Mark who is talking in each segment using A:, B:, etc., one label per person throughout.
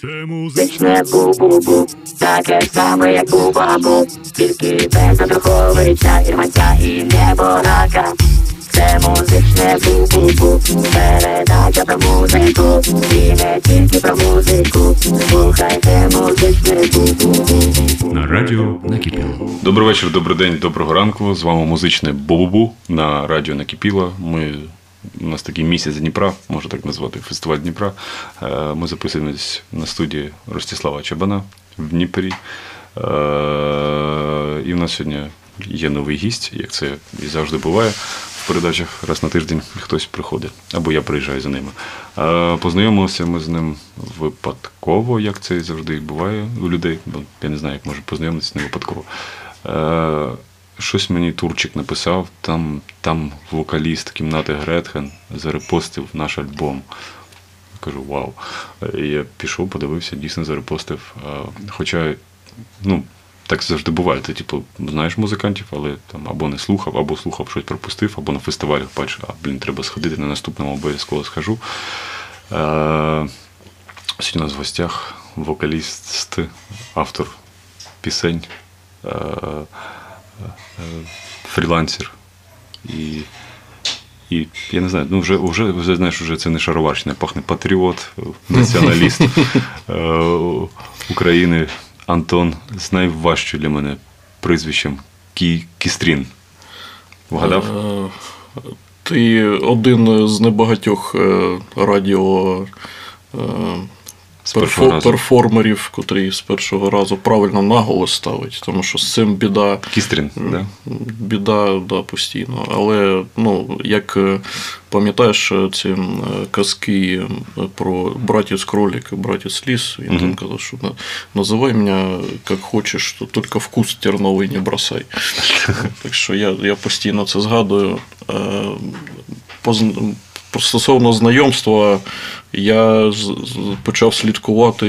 A: Це музичне бу-бу-бу, таке саме, як бу-бабу, тільки без Андруховича, Ірманця і Неборака. Це музичне бу-бу-бу, передача про музику, і не тільки про музику. Слухайте музичне бу-бу-бу.
B: На радіо накипіло.
C: Добрий вечір, добрий день, доброго ранку. З вами музичне Бубубу на радіо Накипіло. Ми у нас такий місяць Дніпра, можна так назвати, фестиваль Дніпра. Е, Ми записуємось на студії Ростислава Чабана в Дніпрі. Е, І в нас сьогодні є новий гість, як це і завжди буває. В передачах раз на тиждень хтось приходить, або я приїжджаю за ними. Е, Познайомилися ми з ним випадково, як це завжди буває у людей. Бо я не знаю, як може познайомитися не випадково. Щось мені Турчик написав, там, там вокаліст кімнати Гретхен зарепостив наш альбом. Кажу, вау. Я пішов, подивився, дійсно зарепостив. Хоча, ну, так завжди буває. Ти, типу, знаєш музикантів, але там або не слухав, або слухав, щось пропустив, або на фестивалях бачив, а блін, треба сходити на наступному обов'язково схожу. Сьогодні у нас в гостях вокаліст, автор пісень, фрілансер. І, і я не знаю, ну вже, вже, вже знаєш, вже це не шароварщина, пахне патріот, націоналіст е, України Антон з найважчим для мене прізвищем Кі, Кістрін. Вгадав?
D: Е, Ти один з небагатьох е, радіо е,
C: З першого
D: перфо-
C: разу.
D: перформерів, котрі з першого разу правильно наголос ставить, тому що з цим біда.
C: Кістрін, да?
D: Біда, да, постійно. Але ну, як е, пам'ятаєш е, ці е, казки про братів з кролик і братів з ліс, він там казав, що називай мене як хочеш, то тільки вкус терновий не бросай. Так що я, я постійно це згадую. Стосовно знайомства, я почав слідкувати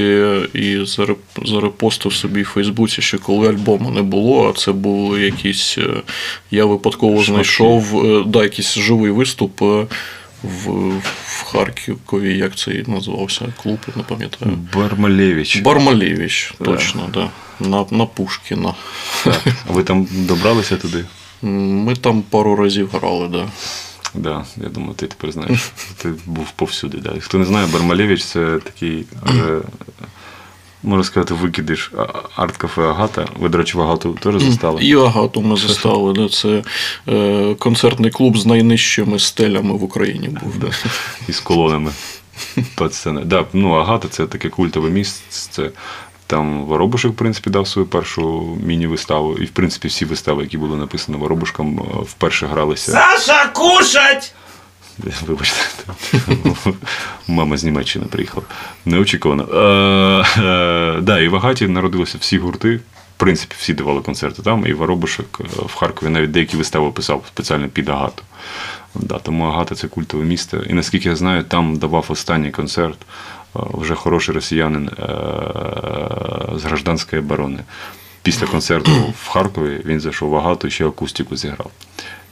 D: і заре- зарепостив собі в Фейсбуці, ще коли альбому не було, а це були якісь. е, Я випадково знайшов е, да, якийсь живий виступ е, в, в Харкові, як це називався клуб, не пам'ятаю.
C: Бармалевич.
D: Бармалєвич, точно, да. На, на Пушкіна.
C: А ви там добралися туди?
D: Ми там пару разів грали, да.
C: Да, я думаю, ти тепер знаєш. Ти був повсюди. Да. Хто не знає, Бармалевич це такий, можна сказати, викидиш арт-кафе Агата. Ви, до речі, в Агату теж застали?
D: І Агату ми застали. Да, це е, концертний клуб з найнижчими стелями в Україні був. Да.
C: із колонами під сценою. Да, ну, Агата це таке культове місце. Там Воробушек, в принципі, дав свою першу міні-виставу. І, в принципі, всі вистави, які були написані Воробушком, е, вперше гралися.
E: Саша, кушать!
C: Вибачте, мама з Німеччини приїхала. Неочікувано. Е, е, да, і в Агаті народилися всі гурти. В принципі, всі давали концерти там, і Воробушек е, в Харкові навіть деякі вистави писав спеціально під Агату. Да, тому Агата це культове місто. І наскільки я знаю, там давав останній концерт вже хороший росіянин е, з гражданської оборони. Після концерту в Харкові він зайшов в Агату і ще акустику зіграв.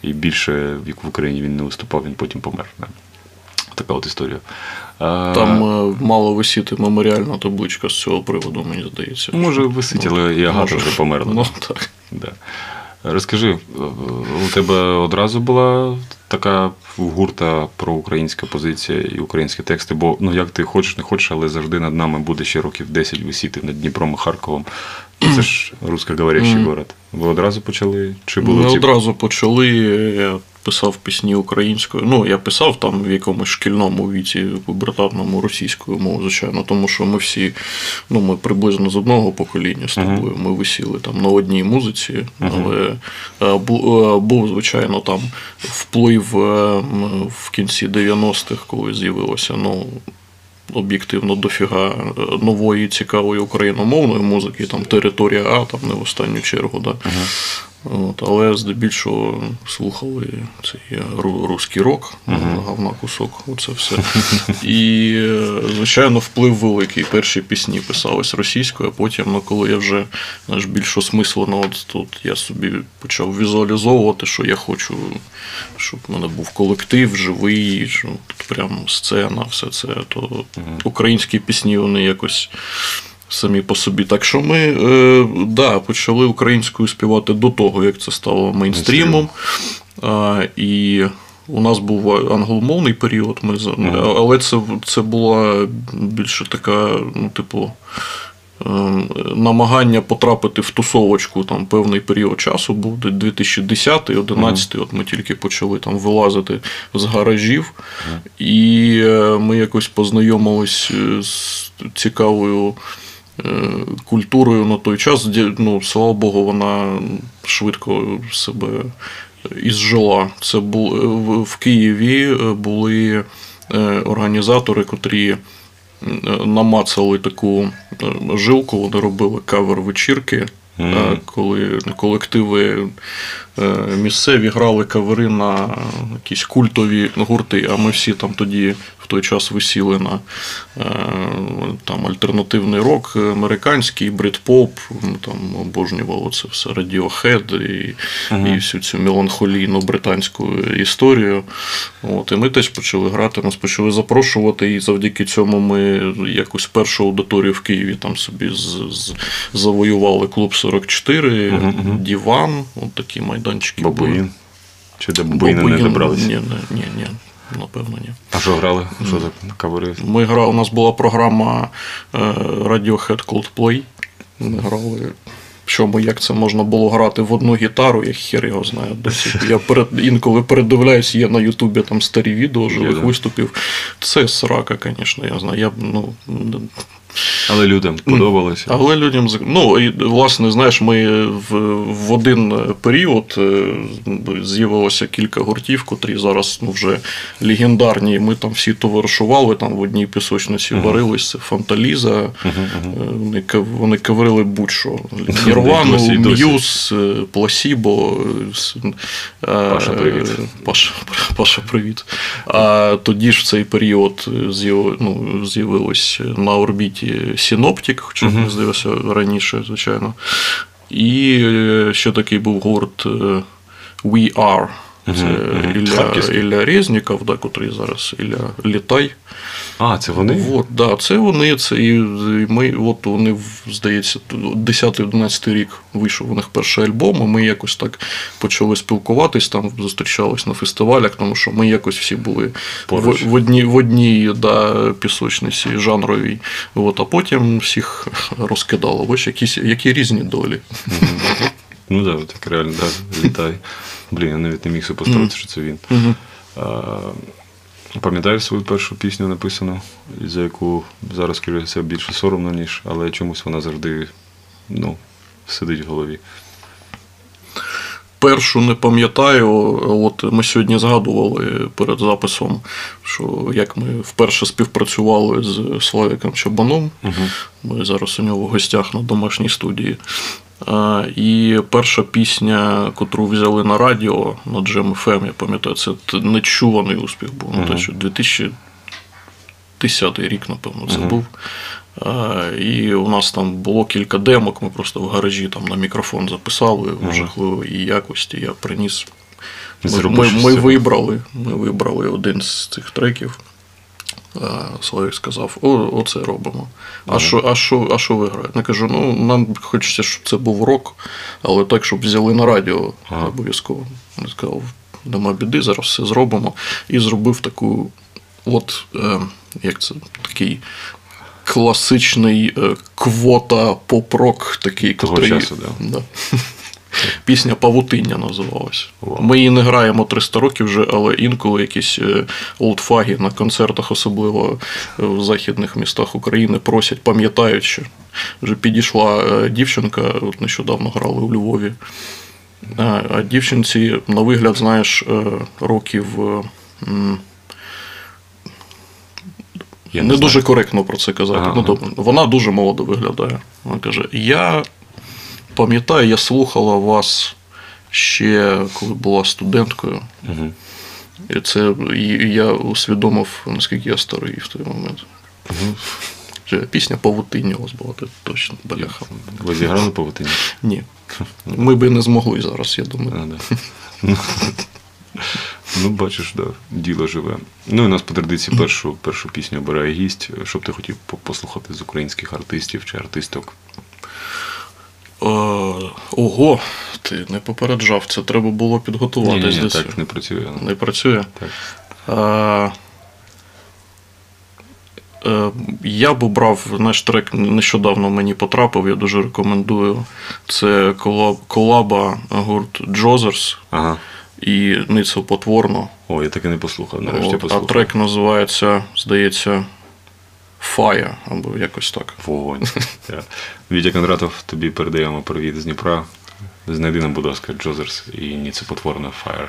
C: І більше як в Україні він не виступав, він потім помер. Така от історія.
D: Там е, мало висіти меморіальна табличка з цього приводу, мені здається.
C: Може висить, але і Агата вже померла.
D: Ну, так.
C: Да. Розкажи, е, у тебе одразу була така гурта про українська позиція і українські тексти, бо ну як ти хочеш, не хочеш, але завжди над нами буде ще років 10 висіти над Дніпром і Харковом. Це ж русскоговорящий город. Ви одразу почали? Чи було
D: Ми
C: ці-
D: одразу почали. Писав пісні українською. Ну, я писав там в якомусь шкільному віці, пубертатному російською мовою, звичайно, тому що ми всі, ну, ми приблизно з одного покоління з тобою. Ми висіли там на одній музиці, але е, е, був, звичайно, там вплив е, в кінці 90-х, коли з'явилося, ну. Об'єктивно дофіга нової цікавої україномовної музики, там територія А, там не в останню чергу. Да. От, але здебільшого слухали цей ру- русський рок, говна кусок, оце все. І, е, звичайно, вплив великий. Перші пісні писались російською, а потім, ну, коли я вже знаєш, більш осмислено, от тут я собі почав візуалізовувати, що я хочу, щоб в мене був колектив живий, що тут прям сцена, все це, то українські пісні вони якось самі по собі. Так що ми е, да, почали українською співати до того, як це стало мейнстрімом. А, і у нас був англомовний період, ми, але це, це була більше така, ну, типу. ем, Намагання потрапити в тусовочку там певний період часу був 2010-2011, от ми тільки почали там вилазити з гаражів, і е, ми якось познайомились е, з цікавою культурою на той час. Ну, слава Богу, вона швидко себе ізжила. Це бу, е, в- Києві е, були е, організатори, котрі е, намацали таку е, жилку, вони робили кавер-вечірки. е, Коли колективи е, місцеві грали кавери на якісь культові гурти, а ми всі там тоді той час висіли на е, там альтернативний рок, американський, брит-поп, там обожнювали це все Radiohead і, і всю цю меланхолійну британську історію. От, і ми теж почали грати, нас почали запрошувати, і завдяки цьому ми якусь першу аудиторію в Києві там собі з, з, завоювали клуб 44, Діван, от такі майданчики. були.
C: Бабуїн. Чи до бабуїна не добралися?
D: Ні, ні, ні, ні, напевно, ні.
C: А що грали? Що за кавери?
D: Ми грали, у нас була програма е, Radiohead Coldplay. Ми грали. Чому як це можна було грати в одну гітару, я хер його знаю досі. Я перед, інколи передивляюсь, є на Ютубі там старі відео живих виступів. Це срака, звісно, я знаю. Я, ну,
C: Але людям подобалося.
D: але людям ну і власне, знаєш, ми в, в один період е, з'явилося кілька гуртів, котрі зараз ну, вже легендарні. Ми там всі товаришували там в одній пісочниці, варились. Це Фанталіза. Е, Вони, вони каврили будь-що. Нірвану. М'юз, е, Пласібо. е, с- е,
C: Паша, привіт.
D: Паша, Паша, привіт. А тоді ж в цей період ну, з'явилось на орбіті Синоптик, хоча мені здалося раніше, звичайно. І е, ще такий був гурт е, We Are. Це Ілля. Ілля Резніков, да, котрий зараз Ілля Літай.
C: А, це вони?
D: От, да, це вони, це і ми, от вони, здається, 10-11 рік вийшов у них перший альбом, і ми якось так почали спілкуватись, там зустрічались на фестивалях, тому що ми якось всі були в,
C: Поруч.
D: в одній, в одній да, пісочниці жанровій. От, а потім всіх розкидало. Ось якісь, які різні долі.
C: Ну так, да, так реально, да, літай. Блін, я навіть не міг супоставити, що це він. А, пам'ятаєш свою першу пісню написану, за яку зараз скажу це більше соромно, ніж, але чомусь вона завжди ну, сидить в голові.
D: Першу не пам'ятаю. От ми сьогодні згадували перед записом, що як ми вперше співпрацювали з Славіком Чабаном. Ми зараз у нього в гостях на домашній студії. А, І перша пісня, котру взяли на радіо на Jam FM, я пам'ятаю, це нечуваний успіх був. Ну, те, що 2010 рік, напевно, це був. І у нас там було кілька демок, ми просто в гаражі там на мікрофон записали в жахливій якості. Я приніс. Ми, ми, ми вибрали, ми вибрали один з цих треків. А, Славік сказав: О, оце робимо. А що, а що, а що ви граєте? Я кажу, ну нам хочеться, щоб це був рок, але так, щоб взяли на радіо
C: Ага.
D: обов'язково. Він сказав, нема біди, зараз все зробимо. І зробив таку, от е, як це такий. Класичний е, квота поп-рок, такий,
C: Того
D: котрий,
C: часу, да.
D: Да. Пісня Павутиння називалась. Ми її не граємо 300 років вже, але інколи якісь е, олдфаги на концертах, особливо е, в західних містах України, просять, пам'ятають, що вже підійшла е, дівчинка, от нещодавно грали у Львові. А, дівчинці, на вигляд, знаєш, років.
C: Я
D: не
C: знаю.
D: дуже коректно про це казати.
C: Ага.
D: Ну, тобто, вона дуже молодо виглядає. Вона каже: Я пам'ятаю, я слухала вас ще коли була студенткою.
C: Угу.
D: І це і я усвідомив, наскільки я старий в той момент. Угу. Пісня Павутиння у вас була точно бляха.
C: Ви зіграли павутиння?
D: Ні. Ми би не змогли зараз, я думаю.
C: А, да. Ну, бачиш, да, діло живе. Ну і у нас по традиції першу першу пісню обирає гість. Що б ти хотів послухати з українських артистів чи артисток?
D: Ого, ти не попереджав, це треба було підготуватись.
C: Ні, ні, Так не працює.
D: Не працює?
C: Так.
D: А, е, я б обрав наш трек нещодавно мені потрапив, я дуже рекомендую. Це колаба гурт Джозерс
C: ага.
D: і Ницел Потворно.
C: О, я таки не послухав. нарешті
D: От,
C: послухав.
D: А трек називається, здається, Fire, або якось так.
C: Вогонь. Вітя Кондратов, тобі передаємо привіт з Дніпра. Знайди нам, будь ласка, Джозерс і Ніцепотворна Fire.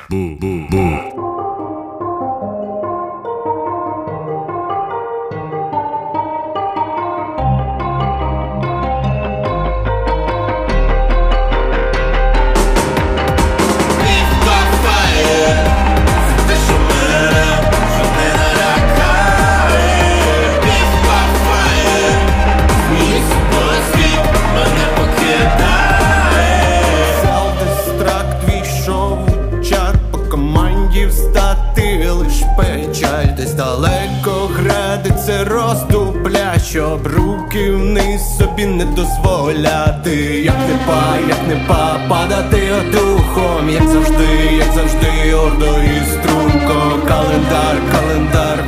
F: Щоб руки вниз собі не дозволяти, як не па, як не па, падати духом, як завжди, як завжди, ордо і струнко, календар, календар,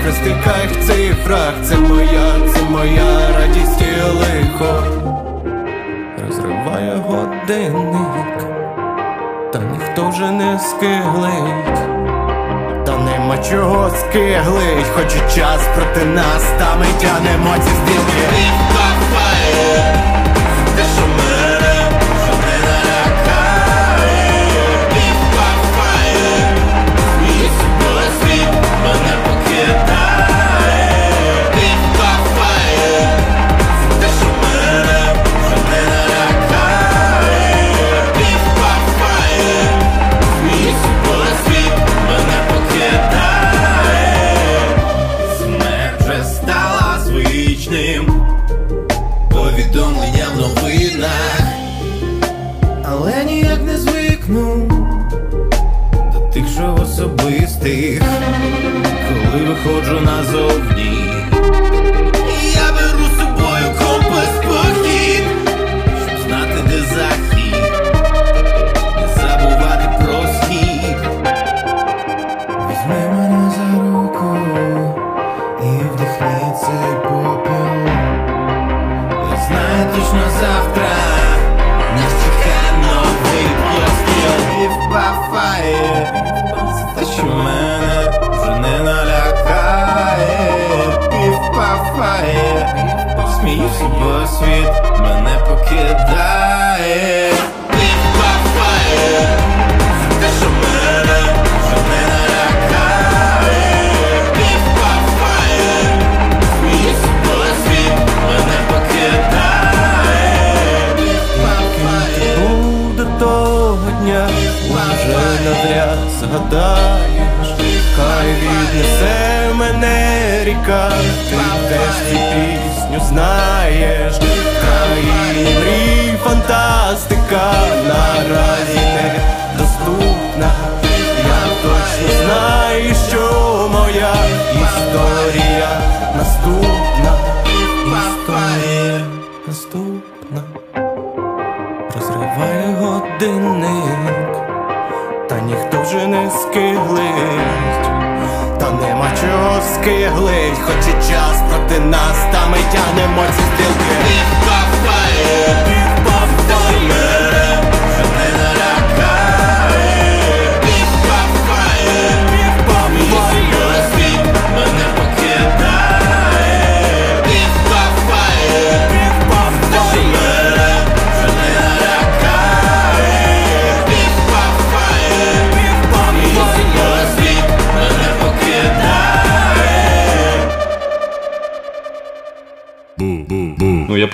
F: в цифрах, це моя, це моя радість і лихо, розриває годинник, та ніхто вже не скиглить. Нема чого скиглить, хоч і час проти нас, та ми тянемо ці стрілки коли виходжу назовні.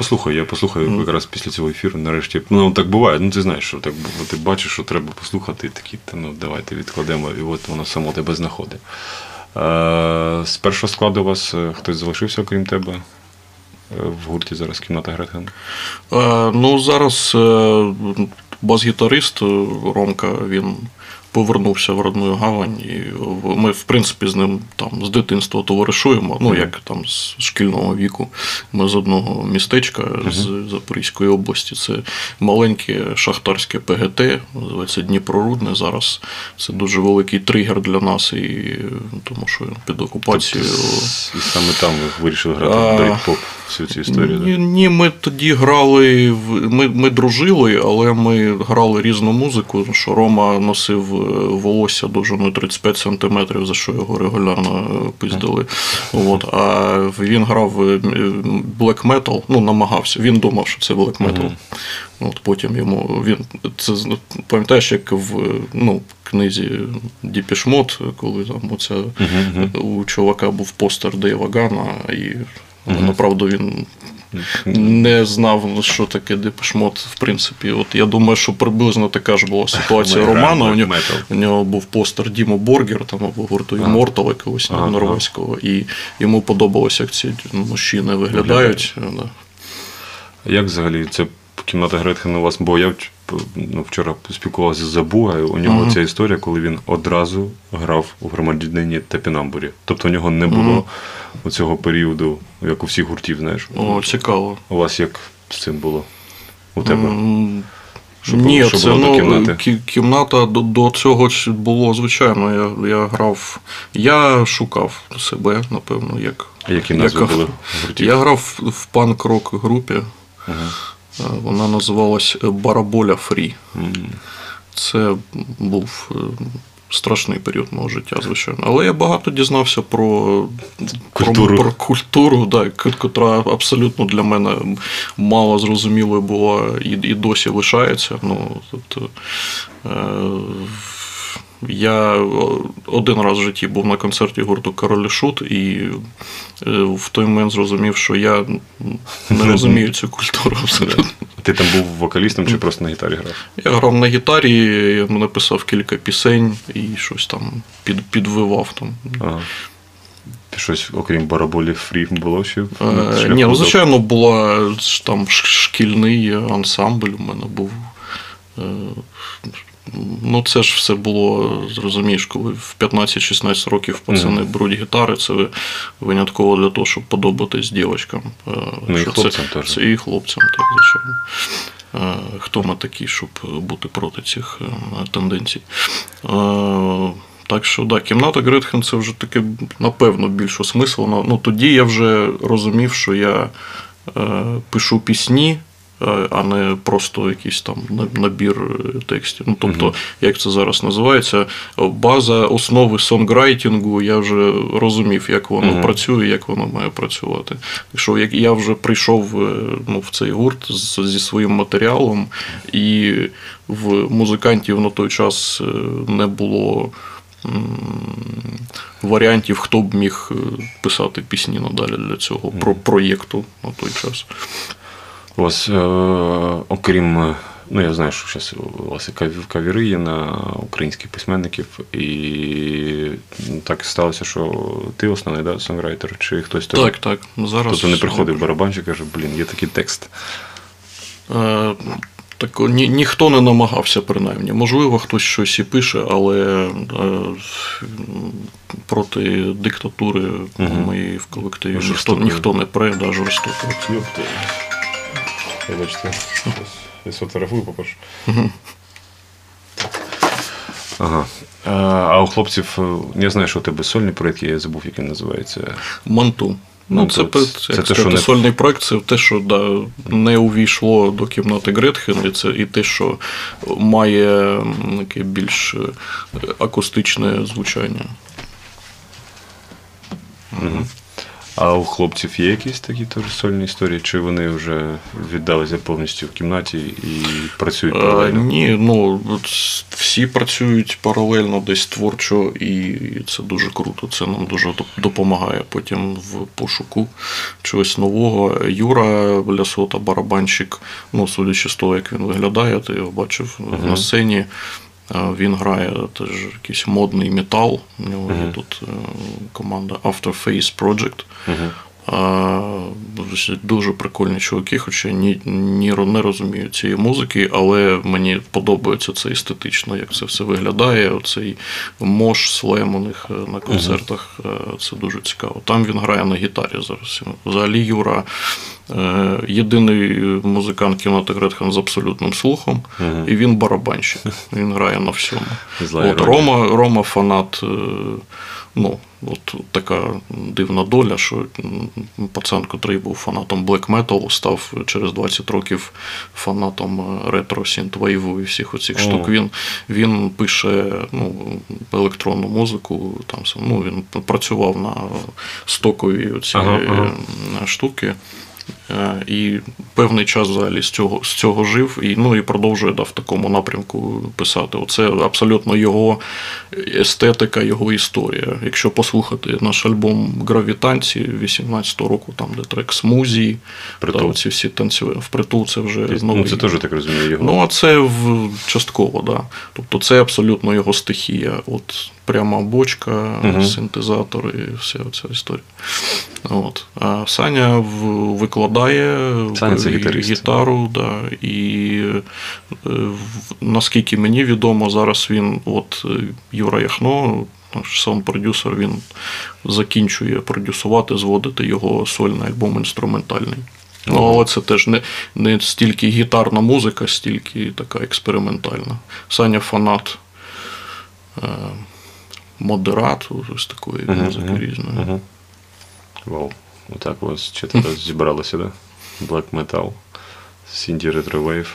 F: Я
C: послухаю, я послухаю якраз після цього ефіру, нарешті. Ну, так буває, ну ти знаєш, що так ти бачиш, що треба послухати, і такі, та ну давайте відкладемо, і от воно само тебе знаходить. Е, з першого складу у вас е, хтось залишився, окрім тебе? Е, В гурті зараз кімната Гретхен.
D: Е, Ну, зараз е, бас-гітарист Ромка він повернувся в родну гавань. І ми, в принципі, з ним там з дитинства товаришуємо. Ну, як там з шкільного віку. Ми з одного містечка з Запорізької області. Це маленьке шахтарське ПГТ, називається Дніпрорудне. Зараз це дуже великий тригер для нас, і тому що під окупацією.
C: І саме там ви вирішили грати в брит-поп всю цю історію.
D: Ні, ні, ми тоді грали, ми, ми дружили, але ми грали різну музику. Що Рома носив волосся довжиною 35 см, за що його регулярно е, пиздили. От, а він грав е, black metal, ну, намагався. Він думав, що це black metal. От потім йому він це пам'ятаєш, як в ну, книзі Діпішмот, коли там оця у чувака був постер Дейва Гана, і але направду він не знав, що таке Депешмот, в принципі. От я думаю, що приблизно така ж була ситуація Романа. У нього, у нього був постер Дімо Боргер, там або гурту Immortal якогось
C: Ага,
D: норвезького, і йому подобалося, як ці мужчини виглядають. Да.
C: Як взагалі це кімната Гретхен у вас? Бо я ну, вчора спілкувався з Забугою. У нього
D: Мгм.
C: ця історія, коли він одразу грав у громадянині Тапінамбурі. Тобто у нього не було
D: Мгм.
C: цього періоду, як у всіх гуртів, знаєш.
D: О, цікаво.
C: У вас як з цим було? У тебе? Що було-
D: Ні,
C: що
D: це
C: було до
D: ну,
C: кімнати?
D: кі- кімната до, до цього було звичайно. Я, я грав, я шукав себе, напевно, як.
C: А які назви
D: як-
C: були гуртів?
D: Я грав в панк-рок групі. Е, Вона називалась Бараболя Фрі. Це був е, страшний період мого життя, звичайно. Але я багато дізнався про
C: Культуру.
D: про, про культуру, да, котра абсолютно для мене мало зрозумілою була і, і досі лишається. Ну, тобто, е, я один раз в житті був на концерті гурту Король і Шут, і е, в той момент зрозумів, що я не розумію цю культуру абсолютно.
C: Ти там був вокалістом чи просто на гітарі грав?
D: Я грав на гітарі, я написав кілька пісень і щось там під, підвивав там.
C: Ага. Щось, окрім бараболі фрі, було ще?
D: Е, ні, ну звичайно, була там шкільний ансамбль у мене був. Ну, це ж все було, зрозумієш, коли в 15-16 років пацани беруть гітари, це винятково для того, щоб подобатись дівчатам. Е,
C: Ну, і хлопцям
D: це,
C: теж.
D: Це і хлопцям, так, звичайно. Е, Хто ми такі, щоб бути проти цих е, тенденцій? Так що, да, кімната Гретхен це вже таке, напевно, більш осмислено. Ну, тоді я вже розумів, що я пишу пісні, а не просто якийсь там набір е, текстів. Ну, тобто, як це зараз називається, база основи сонграйтингу, я вже розумів, як воно працює, як воно має працювати. Так що я вже прийшов е, ну, в цей гурт зі своїм матеріалом, і в музикантів на той час е, не було. Варіантів, хто б міг е, писати пісні надалі для цього про проєкту на той час.
C: У вас, е, окрім, е, ну я знаю, що зараз у вас і кавіри є на українських письменників, і так сталося, що ти основний да, сонграйтер, чи хтось?
D: Так, так. Зараз
C: Тобто не приходив барабанщик і каже, блін, є такий текст.
D: Е, Так, ні, ніхто не намагався, принаймні. Можливо, хтось щось і пише, але е, проти диктатури
C: Мгм.
D: ми в колективі ніхто, ніхто не пре, да, жорстоко.
C: Вибачте, я сфотографую, по-перше. Ага. А, у хлопців, е, я знаю, що у тебе сольний проєкт, я забув, як він називається.
D: Манту. Ну, це,
C: це-
D: це,
C: це
D: як
C: що
D: сказати,
C: не-
D: сольний проект, це те, що да, не увійшло до кімнати Гретхен, і це і те, що має таке більш е, акустичне звучання.
C: А у хлопців є якісь такі теж сольні історії? Чи вони вже віддалися повністю в кімнаті і працюють
D: Е,
C: паралельно?
D: Ні, ну всі працюють паралельно десь творчо, і це дуже круто. Це нам дуже допомагає потім в пошуку чогось нового. Юра Лясота, барабанщик, ну, судячи з того, як він виглядає, ти його бачив на сцені. Він грає теж якийсь модний метал. У нього є тут е, команда Afterface Project. Дуже прикольні чуваки, хоча ні, ні не розумію цієї музики, але мені подобається це естетично, як це все виглядає. Оцей мош слем у них е, на концертах. е, Це дуже цікаво. Там він грає на гітарі зараз. Взагалі Юра єдиний музикант кімнати Гретхен з абсолютним слухом, і він барабанщик. Він грає на всьому.
C: Зла
D: От. Рома, Рома фанат. е, Ну, от така дивна доля, що пацан, котрий був фанатом Black Metal, став через 20 років фанатом е, ретро сінтвейву і всіх оцих
C: О.
D: штук. Він, він пише ну, електронну музику, там ну, він працював на стокові оці
C: Ага, ага.
D: е, штуки. Е, І певний час взагалі з цього, з цього жив і, ну, і продовжує да, в такому напрямку писати. Оце абсолютно його естетика, його історія. Якщо послухати наш альбом Гравітанці 18-го року, там де трек Смузі,
C: Притул.
D: та оці всі танцює впритул, це вже
C: Ну,
D: новий.
C: це теж так розумію його.
D: Ну, а це в частково, да. Тобто це абсолютно його стихія. От пряма бочка,
C: Мгм.
D: синтезатор і вся ця історія. От. А Саня викладає
C: Саня це гітарист.
D: гітару, да, і е, наскільки мені відомо, зараз він, от Юра Яхно, наш саунд-продюсер, він закінчує продюсувати, зводити його сольний альбом інструментальний. Ну, але це теж не, не стільки гітарна музика, стільки така експериментальна. Саня фанат е, модерату, ось такої
C: Мгм,
D: музики
C: мгм,
D: різної.
C: мгм. Вау. Отак у вас четверо зібралося, да? Black Metal, Сінді Retro Wave.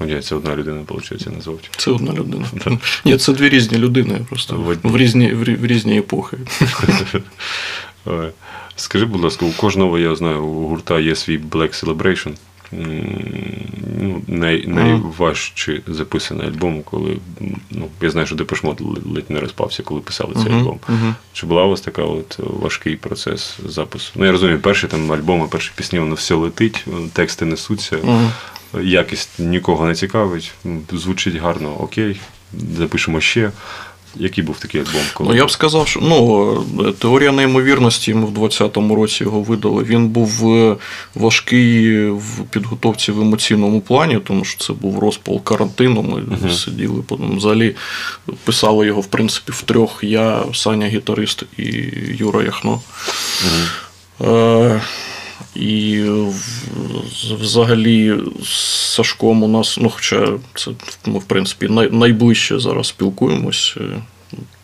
C: Ні, це одна людина, виходить, назвуть.
D: Це одна людина. Ні, це дві різні людини, просто
C: В
D: в різні, в в різні епохи.
C: Скажи, будь ласка, у кожного, я знаю, у гурта є свій Black Celebration. Ну, най, найважче записаний альбом, коли ну, я знаю, що Депешмот ледь не розпався, коли писали цей
D: Мгм,
C: альбом.
D: мгм.
C: Чи була у вас така от важкий процес запису? Ну, я розумію, перші там альбоми, перші пісні, воно все летить, тексти несуться,
D: Мгм.
C: якість нікого не цікавить, звучить гарно, окей, запишемо ще. Який був такий альбом? Коли...
D: Ну, я б сказав, що ну, теорія неймовірності ми в 20-му році його видали. Він був е, важкий в підготовці в емоційному плані, тому що це був розпал карантину. Ми сиділи потім взагалі писали його, в принципі, в трьох. Я, Саня, гітарист і Юра Яхно. Е, І взагалі з Сашком у нас, ну, хоча це ми, в принципі, най, найближче зараз спілкуємось.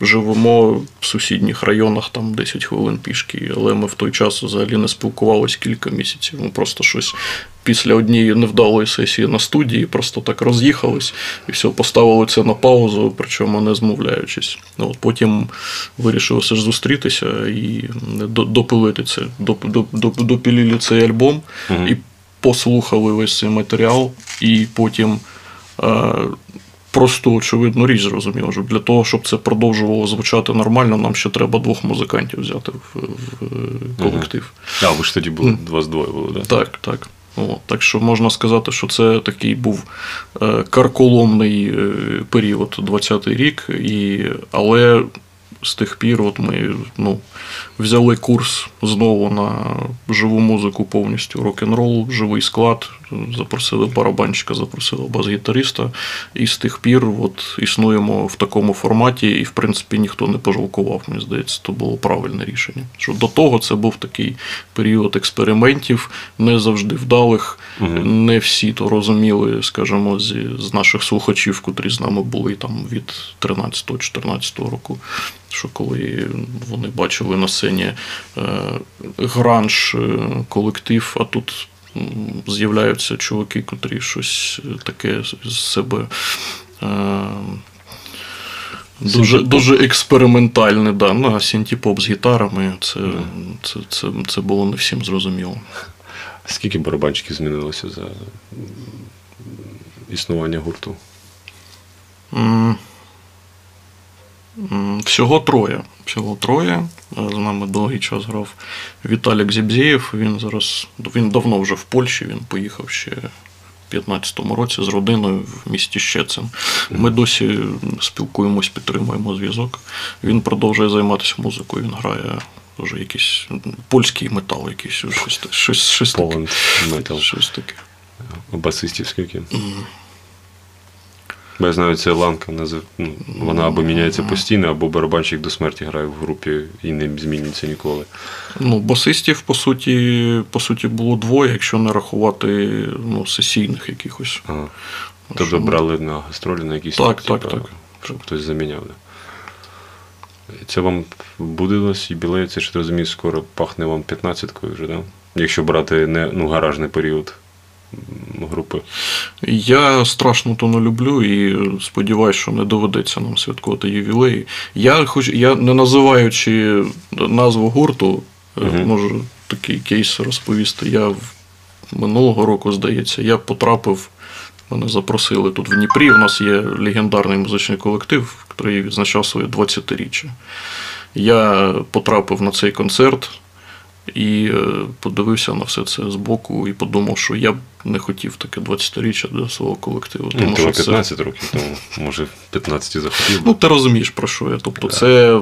D: Е, Живемо в сусідніх районах, там 10 хвилин пішки, але ми в той час взагалі не спілкувалися кілька місяців. Ми просто щось після однієї невдалої сесії на студії просто так роз'їхались і все, поставили це на паузу, причому не змовляючись. Ну, От потім вирішили все ж зустрітися і до- допилити це, доп- доп- доп- допілили цей альбом і послухали весь цей матеріал, і потім. Просто очевидну річ зрозуміло, що для того, щоб це продовжувало звучати нормально, нам ще треба двох музикантів взяти в, в колектив. колектив.
C: А, ви ж тоді були, вас двоє було, да?
D: Так, так. От, так що можна сказати, що це такий був е, карколомний е, період, 20-й рік, і, але з тих пір от ми ну, взяли курс знову на живу музику повністю рок-н-рол, живий склад, запросили барабанщика, запросили бас-гітариста, і з тих пір от, існуємо в такому форматі, і в принципі ніхто не пожалкував, мені здається, то було правильне рішення. Що до того це був такий період експериментів, не завжди вдалих. Не всі то розуміли, скажімо, з, з наших слухачів, котрі з нами були там від 13-14 року. Що коли вони бачили на сцені е, гранж е, колектив, а тут з'являються чуваки, котрі щось таке з себе. Е, Дуже, дуже експериментальне, да. Ну, а синтепоп з гітарами це, це, це, це було не всім зрозуміло.
C: Скільки барабанщиків змінилося за існування гурту?
D: Всього троє. Всього троє. Е, З нами довгий час грав Віталік Зібзєєв. Він зараз він давно вже в Польщі. Він поїхав ще в 15-му році з родиною в місті Щецин. Ми досі спілкуємось, підтримуємо зв'язок. Він продовжує займатися музикою. Він грає вже якийсь польський метал, якийсь щось, щось, щось таке.
C: Poland Metal.
D: Щось таке.
C: Басистів скільки? Бо я знаю, це ланка, ну, вона або міняється постійно, або барабанщик до смерті грає в групі і не змінюється ніколи.
D: Ну, басистів, по суті, по суті, було двоє, якщо не рахувати ну, сесійних якихось.
C: Ага. Тобто брали на гастролі на якісь
D: Так, так, так.
C: щоб хтось заміняв. Да. Це вам будилось юбілей, це ж ти розумієш, скоро пахне вам 15-кою вже, да? Якщо брати не ну, гаражний період групи.
D: Я страшно то не люблю і сподіваюся, що не доведеться нам святкувати ювілеї. Я, хоч я не називаючи назву гурту,
C: Мгм.
D: можу такий кейс розповісти. Я минулого року, здається, я потрапив. Мене запросили тут в Дніпрі. У нас є легендарний музичний колектив, який відзначав своє 20-річчя. Я потрапив на цей концерт і е, подивився на все це збоку і подумав, що я б не хотів таке 20-річчя для свого колективу.
C: Ну,
D: Тому
C: тому
D: що це,
C: 15 років тому, може, 15 захотів.
D: Ну, ти розумієш, про що я. Тобто, це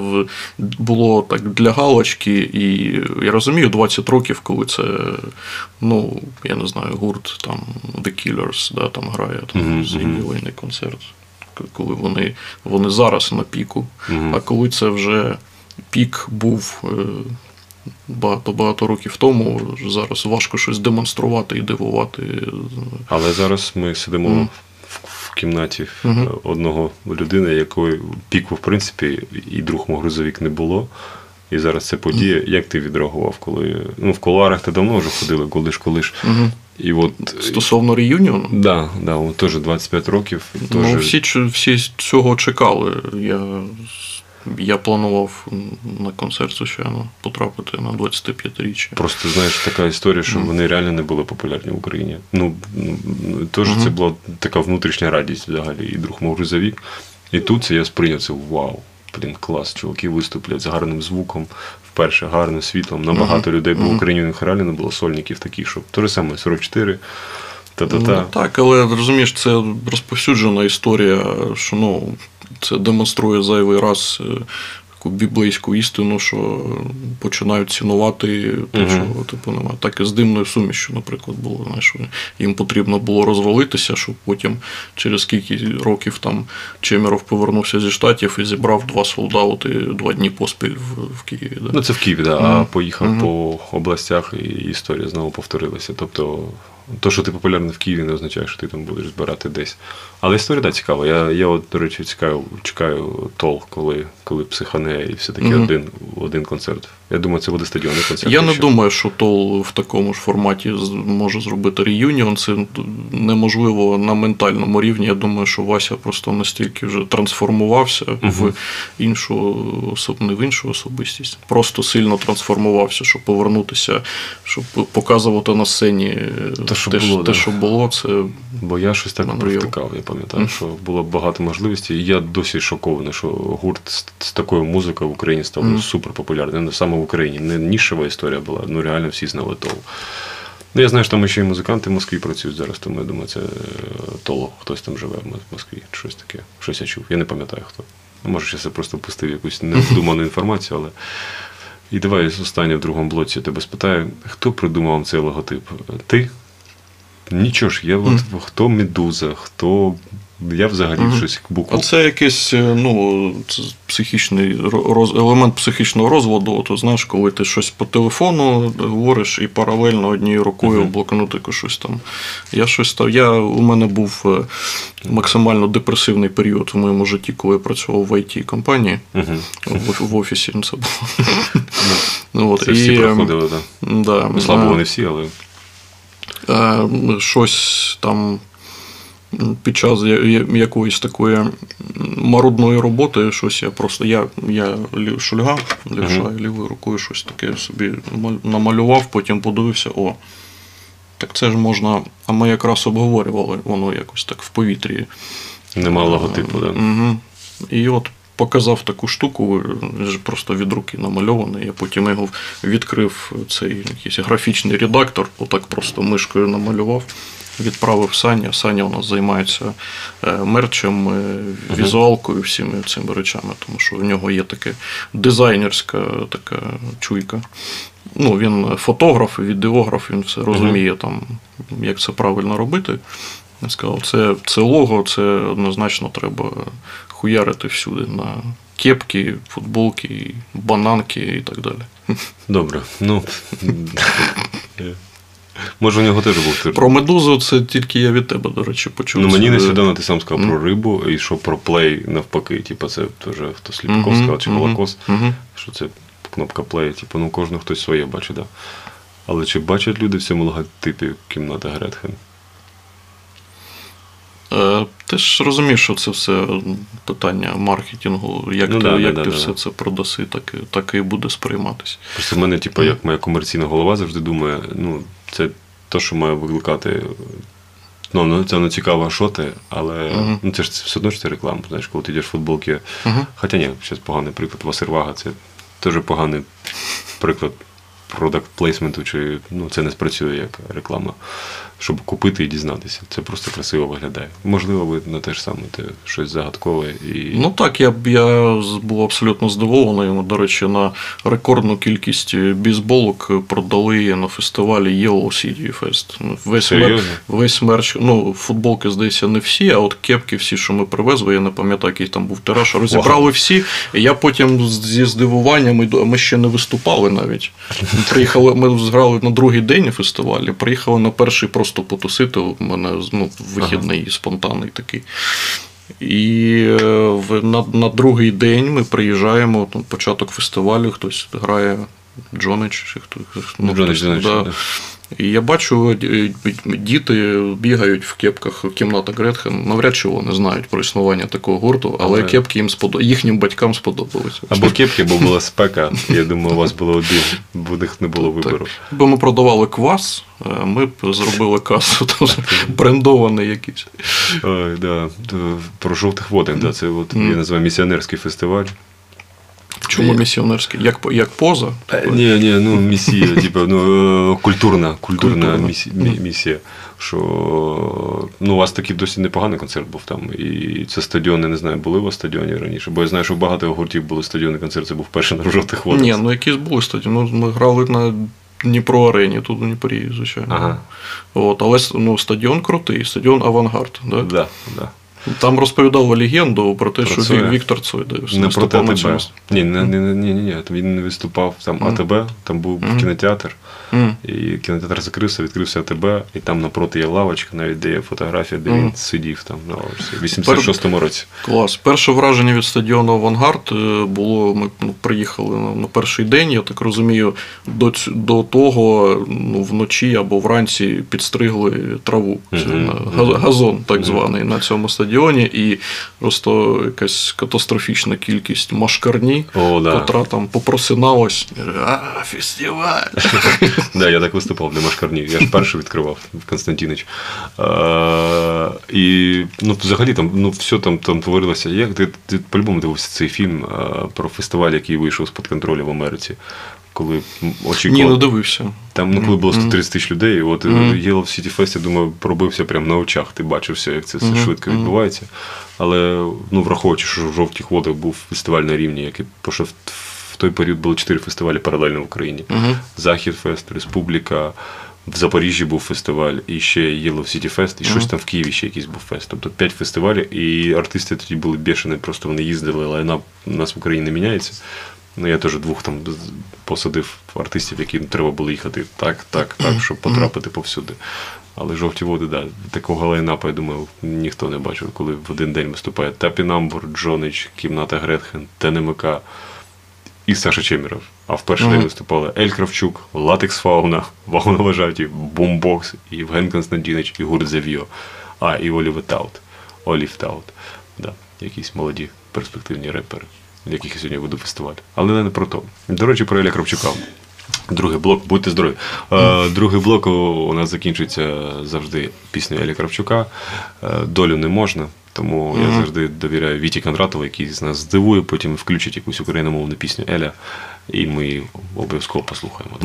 D: було так для галочки, і я розумію, 20 років, коли це, ну, я не знаю, гурт там The Killers, да, там грає там,
C: Мгм,
D: з
C: мгм.
D: ювілейний концерт, коли вони, вони зараз на піку.
C: Мгм.
D: А коли це вже пік був. е, Багато-багато років тому зараз важко щось демонструвати і дивувати.
C: Але зараз ми сидимо
D: Мгм.
C: в, в кімнаті е, одного людини, якої піку, в принципі, і друг мого грузовік не було. І зараз це подія. Як ти відреагував, коли. Ну, в коларах ти давно вже ходили, коли ж, коли ж.
D: Мгм.
C: І от.
D: Стосовно реюніону,
C: Да, да, теж 25 років. і
D: Ну, всі, всі цього чекали. Я, я планував на концерт, звичайно, потрапити на 25-річчя.
C: Просто знаєш, така історія, що вони реально не були популярні в Україні. Ну, ну, теж це була така внутрішня радість взагалі. І друг мов грузовік. І тут це я сприйняв це вау. Блін, клас, чуваки виступлять з гарним звуком, вперше гарно світлом. Набагато людей, бо в Україні у них реально не було сольників таких, що то ж саме 44, та-та-та.
D: Ну, так, але розумієш, це розповсюджена історія, що ну, це демонструє зайвий раз е, таку біблейську істину, що починають цінувати те,
C: Мгм.
D: чого типу немає. Так і з димною сумішю, наприклад, було. Знаєш, їм потрібно було розвалитися, щоб потім через скільки років там Чемеров повернувся зі Штатів і зібрав два солдати два дні поспіль в, в Києві. Да?
C: Ну, це в Києві, да, а
D: Мгм.
C: поїхав
D: Мгм.
C: по областях, і історія знову повторилася. Тобто, то, що ти популярний в Києві, не означає, що ти там будеш збирати десь. Але історія да, цікава. Я, я от, до речі, чекаю, чекаю тол, коли, коли психане і все-таки
D: Мгм.
C: один, один концерт. Я думаю, це буде стадіонний концерт.
D: Я не думаю, що Тол в такому ж форматі може зробити реюніон. Це неможливо на ментальному рівні. Я думаю, що Вася просто настільки вже трансформувався в іншу не в іншу особистість, просто сильно трансформувався, щоб повернутися, щоб показувати на сцені
C: Те, що
D: те,
C: було,
D: те, що було, це
C: Бо я щось так провтикав, я пам'ятаю, що було багато можливостей. І я досі шокований, що гурт з, з такою музикою в Україні став
D: Мгм.
C: супер популярним. Не саме в Україні. Не нішева історія була, ну реально всі знали Тол. Ну, я знаю, що там ще й музиканти в Москві працюють зараз, тому я думаю, це е, Толо, хтось там живе в Москві, щось таке. Щось я чув. Я не пам'ятаю хто. Ну, Може, я просто впустив якусь невдуману інформацію, але. І давай останнє в другому блоці я тебе спитаю, хто придумав вам цей логотип? Ти? Нічого ж, я от, хто медуза, хто. Я взагалі
D: Мгм.
C: щось букву.
D: А це якийсь е, ну, це психічний роз, елемент психічного розводу. От, знаєш, коли ти щось по телефону говориш і паралельно однією рукою
C: Мгм.
D: в блокнотику щось там. Я щось там. Я, у мене був е, максимально депресивний період в моєму житті, коли я працював в it компанії
C: Угу.
D: в, в офісі. Це було. Ну, от,
C: Це всі
D: і,
C: проходили, так.
D: Да, е,
C: не всі, але.
D: Е, щось там під час якоїсь такої марудної роботи щось я просто я, я шульга, лівша, лівою рукою щось таке собі намалював, потім подивився, о, так це ж можна. А ми якраз обговорювали, воно якось так в повітрі.
C: Нема логотипу, да.
D: Угу. І от показав таку штуку, просто від руки намальований. Я потім його відкрив цей якийсь графічний редактор, отак просто мишкою намалював. Відправив Саня. Саня у нас займається е, мерчем, е, візуалкою, всіми цими речами, тому що в нього є таке дизайнерська така чуйка. Ну, він фотограф, відеограф, він все розуміє, там, як це правильно робити. Я сказав, це, це лого, це однозначно треба хуярити всюди на кепки, футболки, бананки і так далі.
C: Добре. Ну. Може, у нього теж був тиждень.
D: Про медузу це тільки я від тебе, до речі, почув.
C: Ну, мені нещодавно ти сам сказав
D: Мгм.
C: про рибу, і що про плей навпаки. Типу, це теж хто Сліпков сказав, чи
D: мгм,
C: Голокос,
D: мгм.
C: що це кнопка плей. Типу, ну кожен хтось своє бачить, да. Але чи бачать люди в цьому логотипі кімната Гретхен?
D: Е, Ти ж розумієш, що це все питання маркетингу. Як
C: Ну
D: ти,
C: да,
D: як
C: да,
D: ти
C: да,
D: все
C: да.
D: це продаси, так, так і буде сприйматися.
C: Просто в мене, типу, як моя комерційна голова завжди думає, ну, це те, що має викликати. Ну, ну, це не цікаво, що ти, але
D: Мгм.
C: ну, це ж все одно ж це реклама. Знаєш, коли ти йдеш в футболки.
D: Мгм.
C: Хоча ні, зараз поганий приклад Васервага, це теж поганий приклад продакт плейсменту, чи ну, це не спрацює як реклама, щоб купити і дізнатися. Це просто красиво виглядає. Можливо, ви на те ж саме те щось загадкове і.
D: Ну так, я, б- я був абсолютно здивований. До речі, на рекордну кількість бейсболок продали на фестивалі Yellow City Fest. Весь, мер, весь мерч, ну, футболки, здається, не всі, а от кепки всі, що ми привезли, я не пам'ятаю, який там був тираж, розібрали всі. І я потім зі здивуванням, ми ще не виступали навіть. Приїхали, ми зграли на другий день фестивалі, приїхали на перший просто потусити. У мене ну, вихідний спонтанний такий. І е, на, на другий день ми приїжджаємо, там, початок фестивалю, хтось грає Джонич, чи хто.
C: Ну, Джонич,
D: хтось,
C: Джонич,
D: да.
C: да.
D: І я бачу, е, діти бігають в кепках кімната Гретхен. Навряд чи вони знають про існування такого гурту, але
C: Але-
D: кепки їм сподоб... їхнім батькам сподобалися.
C: Або кепки, бо була спека. Я думаю, у вас було один, бо у них не було вибору.
D: Якби ми продавали квас, е, ми б зробили касу, брендований якийсь.
C: Ой, да. Про жовтих воден, да. Це от, я називаю місіонерський фестиваль.
D: Чому місіонерський? Як, як поза?
C: Е, Ні, ні, ну місія, типу, ну, е, культурна, культурна
D: Культурна.
C: місі- місія. Що ну, у вас такий досить непоганий концерт був там. І це стадіони, не знаю, були у вас стадіоні раніше. Бо я знаю, що багато гуртів були стадіонний концерт, це був перший на жовтих водах.
D: Ні, ну якісь були стадіони. Ну, ми грали на Дніпро арені, тут у Дніпрі, звичайно.
C: Ага.
D: От, але ну, стадіон крутий, стадіон Авангард. Да?
C: Да, да.
D: Там розповідали легенду про те,
C: Про
D: що
C: Цоя.
D: Віктор Цой
C: Не проти
D: на
C: Ні, не, не, не, ні, ні, ні. Він не виступав там
D: Мгм.
C: АТБ, там був
D: Мгм.
C: кінотеатр.
D: Мгм.
C: І кінотеатр закрився, відкрився АТБ, і там напроти є лавочка, навіть де є фотографія, де він сидів там на лавочці. В 86-му році.
D: Клас. Перше враження від стадіону Авангард е, було. Ми ну, приїхали на, на перший день, я так розумію, до, до того ну, вночі або вранці підстригли траву. Це га- газон, так званий, на цьому стадіоні, і просто якась катастрофічна кількість машкарні,
C: О, да.
D: котра там попросиналась. А, фестиваль!
C: Да, я так виступав для Машкарні. Я ж перший відкривав в Константинич. І ну, взагалі там ну, все там, там творилося. Як ти, по-любому дивився цей фільм про фестиваль, який вийшов з-під контролю в Америці. Коли м,
D: Ні,
C: очікували.
D: не дивився.
C: Там ну, коли було 130 тисяч людей, і от
D: Мгм.
C: Yellow City Fest, я думаю, пробився прямо на очах. Ти бачив все, як це все швидко відбувається. Але ну, враховуючи, що в жовтих водах був фестиваль на рівні, який бо в, той період було чотири фестивалі паралельно в Україні. Захід Фест, Республіка. В Запоріжжі був фестиваль, і ще Yellow City Fest, і щось там в Києві ще якийсь був фест. Тобто п'ять фестивалів, і артисти тоді були бешені, просто вони їздили, лайнап у нас в Україні не міняється. Ну, я теж двох там посадив артистів, яким треба було їхати так, так, так, щоб потрапити повсюди. Але жовті води, да, такого лайнапу, я думаю, ніхто не бачив, коли в один день виступає Тапінамбур, Джонич, Кімната Гретхен, ТНМК і Саша Чемеров. А в перший день виступали Ель Кравчук, Латекс Фауна, Вагоноважаті, Бумбокс, Євген Константинович і гурт Зев'йо. А, і Olive Taud. Olive Taud. Да, якісь молоді перспективні репери, яких я сьогодні веду фестиваль. Але не про то. До речі, про Еля Кравчука. Другий блок, будьте здорові. Е, Другий блок у- нас закінчується завжди піснею Елі Кравчука. Е, Долю не можна. Тому я завжди довіряю Віті Кондратову, який з нас здивує, потім включить якусь україномовну пісню Еля, і ми її обов'язково послухаємо.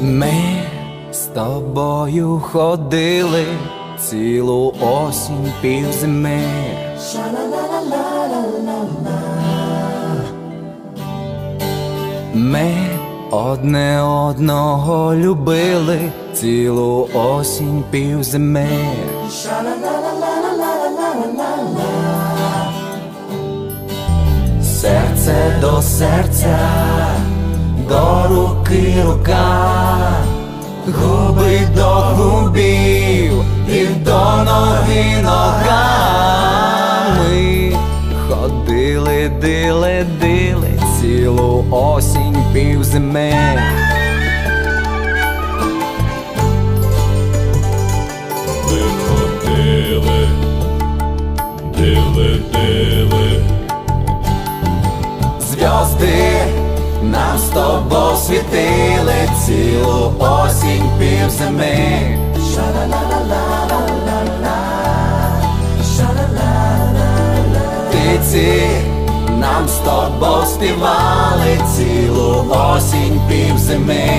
E: Ми з тобою ходили цілу осінь півзими. Ми одне одного любили цілу осінь півзими. Серце до серця, до руки рука, губи до губів і до ноги нога. Ми ходили, дили, дили цілу осінь півзими.
B: Ходили, дили, дили.
E: Зв'язди нам з тобою світили цілу осінь півзими. Птиці нам з тобою співали цілу осінь півзими.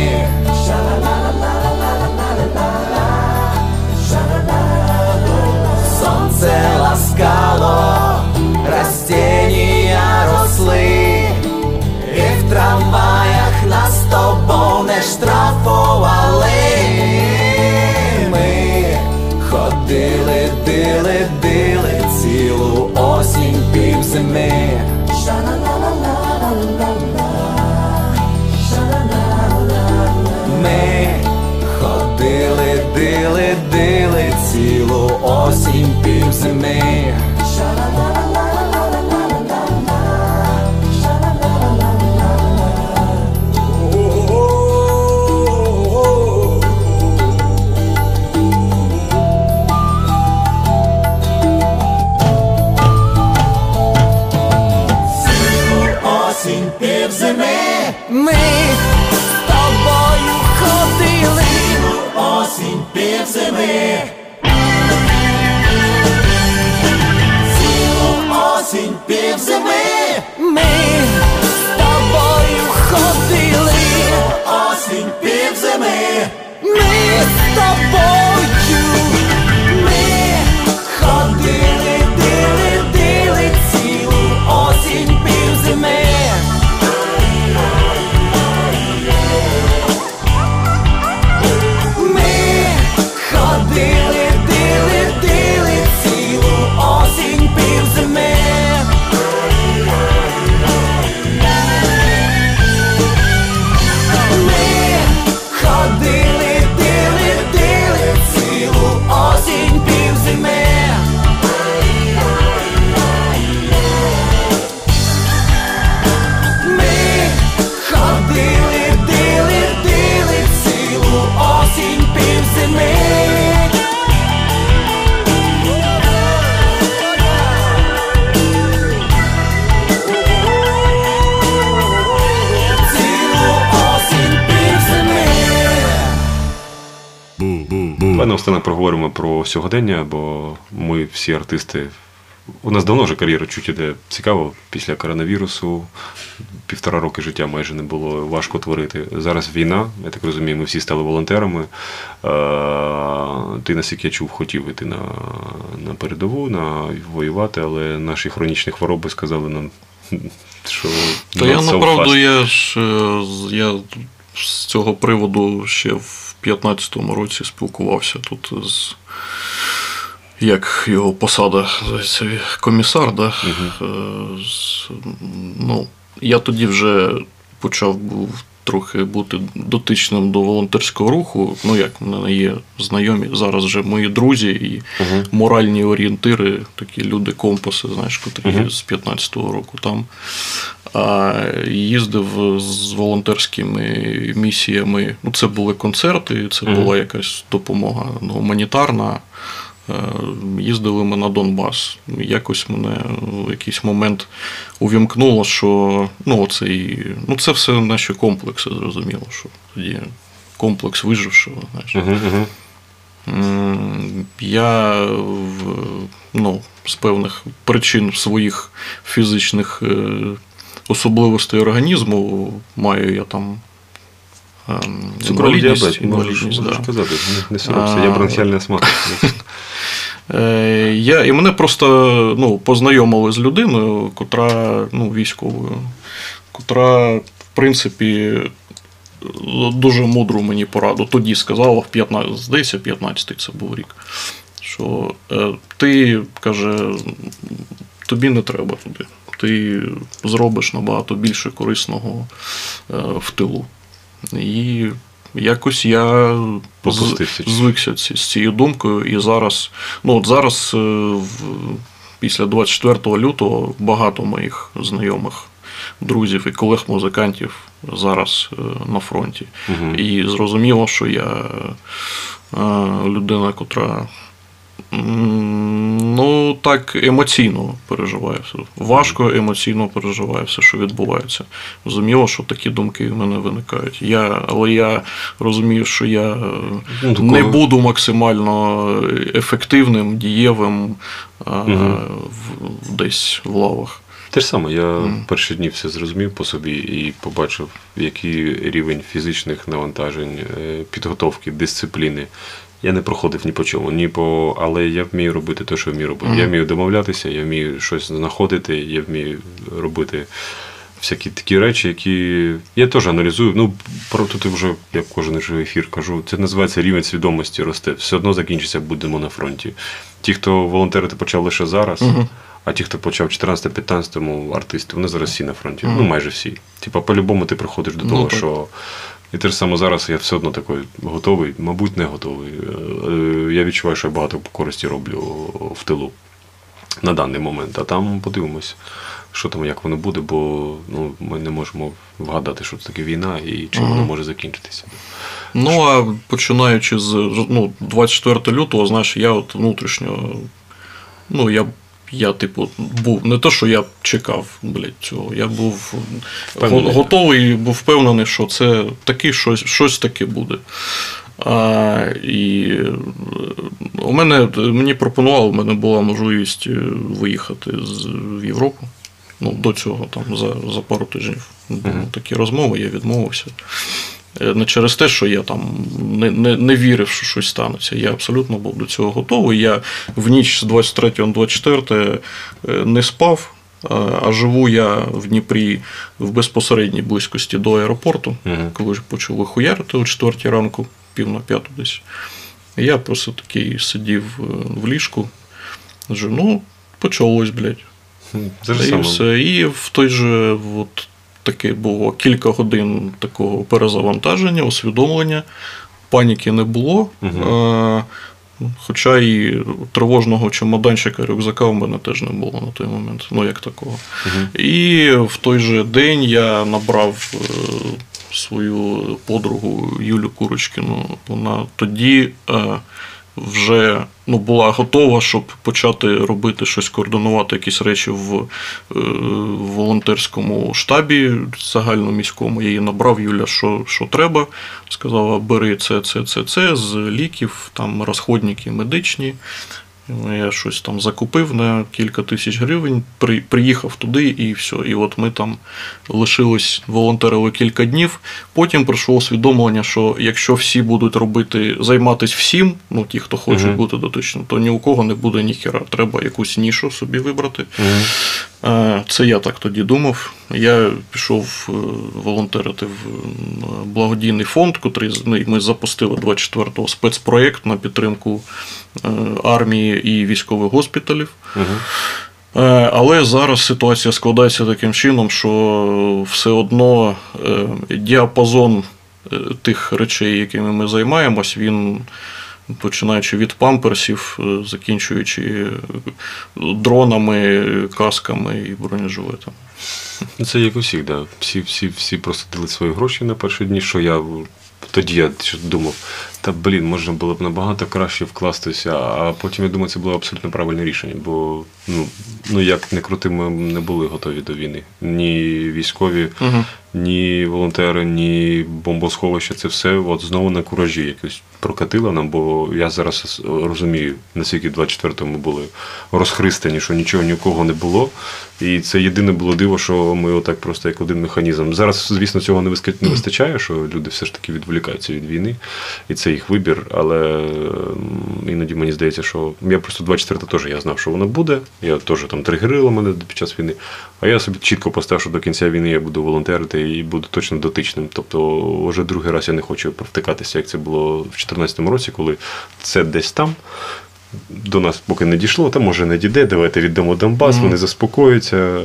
E: Сонце ласкало, растіння росли, і в трамваях нас тобою не штрафували. Півзими. Ми ходили, дили, дили цілу осінь півзими.
C: Сьогодення, бо ми всі артисти. У нас давно вже кар'єра чуть іде цікаво. Після коронавірусу півтора роки життя майже не було важко творити. Зараз війна, я так розумію, ми всі стали волонтерами. Е, Ти, наскільки я чув, хотів іти на, на передову, на воювати, але наші хронічні хвороби сказали нам, що
D: Та я
C: so
D: направду, я ж е, я з цього приводу ще в 15-му році спілкувався тут з. Як його посада, здається, комісар, да? З- ну, я тоді вже почав був трохи бути дотичним до волонтерського руху. Ну, як в мене є знайомі, зараз вже мої друзі і моральні орієнтири, такі люди, компаси, знаєш, котрі з 15-го року там. Їздив з волонтерськими місіями. Ну, це були концерти, це була якась допомога ну, гуманітарна. Е, Їздили ми на Донбас. Якось мене в якийсь момент увімкнуло, що ну, цей, ну, це все наші комплекси, зрозуміло, що тоді комплекс вижившого. Знаєш. Я ну, з певних причин своїх фізичних е, особливостей організму маю я там ем,
C: Цукровий діабет, можеш,
D: да.
C: казати, не, соромся, я бронхіальний астматик.
D: Е, Я, і мене просто ну, познайомили з людиною, котра ну, військовою, котра, в принципі, дуже мудру мені пораду тоді сказала, в 15, здається, 15-й це був рік. Що е, ти каже, тобі не треба туди. Ти зробиш набагато більше корисного е, в тилу. І якось я
C: Попустився.
D: звикся з цією думкою, і зараз, ну от зараз, е, після 24 лютого, багато моїх знайомих, друзів і колег-музикантів зараз е, на фронті.
C: Мгм.
D: І зрозуміло, що я людина, котра. Ну, так емоційно переживає все. Важко емоційно переживає все, що відбувається. Зрозуміло, що такі думки в мене виникають. Я, але я розумію, що я е,
C: Ну,
D: не буду максимально ефективним, дієвим е, в, десь в лавах.
C: Те ж саме, я перші дні все зрозумів по собі і побачив, який рівень фізичних навантажень, е, підготовки, дисципліни. Я не проходив ні по чому, ні по. Але я вмію робити те, що вмію робити. Я вмію домовлятися, я вмію щось знаходити, я вмію робити всякі такі речі, які я теж аналізую. Ну, про тут вже, як кожен живий ефір кажу, це називається рівень свідомості росте. Все одно закінчиться, будемо на фронті. Ті, хто волонтерити почав лише зараз, а ті, хто почав 14-15-му артисти, вони зараз всі на фронті. Ну, майже всі. Типа, по-любому ти приходиш до
D: Ну,
C: того,
D: так.
C: що. І те ж саме зараз я все одно такий готовий, мабуть, не готовий. Е, Я відчуваю, що я багато користі роблю в тилу на даний момент. А там подивимось, що там, як воно буде, бо ну, ми не можемо вгадати, що це таке війна і чим воно може закінчитися.
D: Ну, а починаючи з ну, 24 лютого, знаєш, я от внутрішньо. Ну, я, я, типу, був не те, що я чекав блядь, цього. Я був
C: Впевнений.
D: го- готовий, був впевнений, що це таки щось, щось таке буде. А, і е, у мене мені пропонували, у мене була можливість е, виїхати з, в Європу. Ну, до цього там за, за пару тижнів були такі розмови, я відмовився. Е, Не через те, що я там не, не, не вірив, що щось станеться. Я абсолютно був до цього готовий. Я в ніч з 23 на 24 е, не спав, а- живу я в Дніпрі в безпосередній близькості до аеропорту,
C: Мгм.
D: коли ж почали хуярити о 4 ранку, пів на п'яту десь. Я просто такий сидів е, в ліжку. Кажу, ну, почалось, блядь.
C: Це
D: і все. І в той же от, таке було кілька годин такого перезавантаження, усвідомлення. Паніки не було. Е, Хоча і тривожного чемоданчика рюкзака в мене теж не було на той момент, ну як такого. І в той же день я набрав е, свою подругу Юлю Курочкіну. Вона тоді е, вже ну, була готова, щоб почати робити щось, координувати якісь речі в, е, волонтерському штабі загальноміському. Я її набрав Юля, що, що треба. Сказала, бери це, це, це, це з ліків, там розходники медичні. Я щось там закупив на кілька тисяч гривень, при, приїхав туди і все. І от ми там лишились, волонтерили кілька днів. Потім прийшло усвідомлення, що якщо всі будуть робити, займатися всім, ну ті, хто хочуть
C: Мгм.
D: бути дотичним, то ні у кого не буде ніхіра. Треба якусь нішу собі вибрати. Е, Це я так тоді думав. Я пішов е, волонтерити в благодійний фонд, котрий ми запустили 24-го спецпроєкт на підтримку е, армії і військових госпіталів. Е, Але зараз ситуація складається таким чином, що все одно діапазон тих речей, якими ми займаємось, він. Починаючи від памперсів, закінчуючи дронами, касками і бронежилетами.
C: Ну, Це як усіх, да. Всі, всі, всі просто дали свої гроші на перші дні, що я тоді я думав, та блін, можна було б набагато краще вкластися, а потім я думаю, це було абсолютно правильне рішення, бо ну, ну як не крути, ми не були готові до війни. Ні військові,
D: Угу.
C: ні волонтери, ні бомбосховища, це все от знову на куражі якось прокатило нам, бо я зараз розумію, наскільки в 24-му були розхристані, що нічого ні у кого не було. І це єдине було диво, що ми отак просто як один механізм. Зараз, звісно, цього не не вистачає, що люди все ж таки відволікаються від війни, і це їх вибір. Але іноді мені здається, що я просто 24 теж я знав, що воно буде. Я теж там тригерило мене під час війни. А я собі чітко поставив, що до кінця війни я буду волонтерити і буду точно дотичним. Тобто, вже другий раз я не хочу провтикатися, як це було в 2014 році, коли це десь там. До нас поки не дійшло, там може не дійде, давайте віддамо Донбас, вони заспокоються.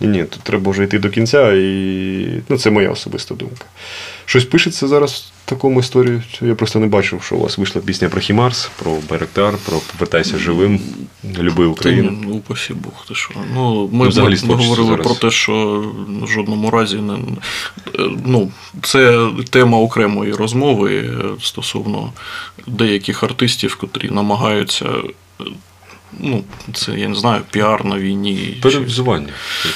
C: Ні, ні, тут треба вже йти до кінця, і ну, це моя особиста думка. Щось пишеться зараз в такому історії. Я просто не бачив, що у вас вийшла пісня про Хімарс, про Байрактар, про Повертайся живим, Люби Україну.
D: ну, упасі Бог, ти що. Ну, ми,
C: Ну, взагалі,
D: ми, ми говорили
C: зараз.
D: про те, що в жодному разі не. Ну, це тема окремої розмови е, стосовно деяких артистів, котрі намагаються. Ну, це я не знаю, піар на війні. чи-
C: Перевзування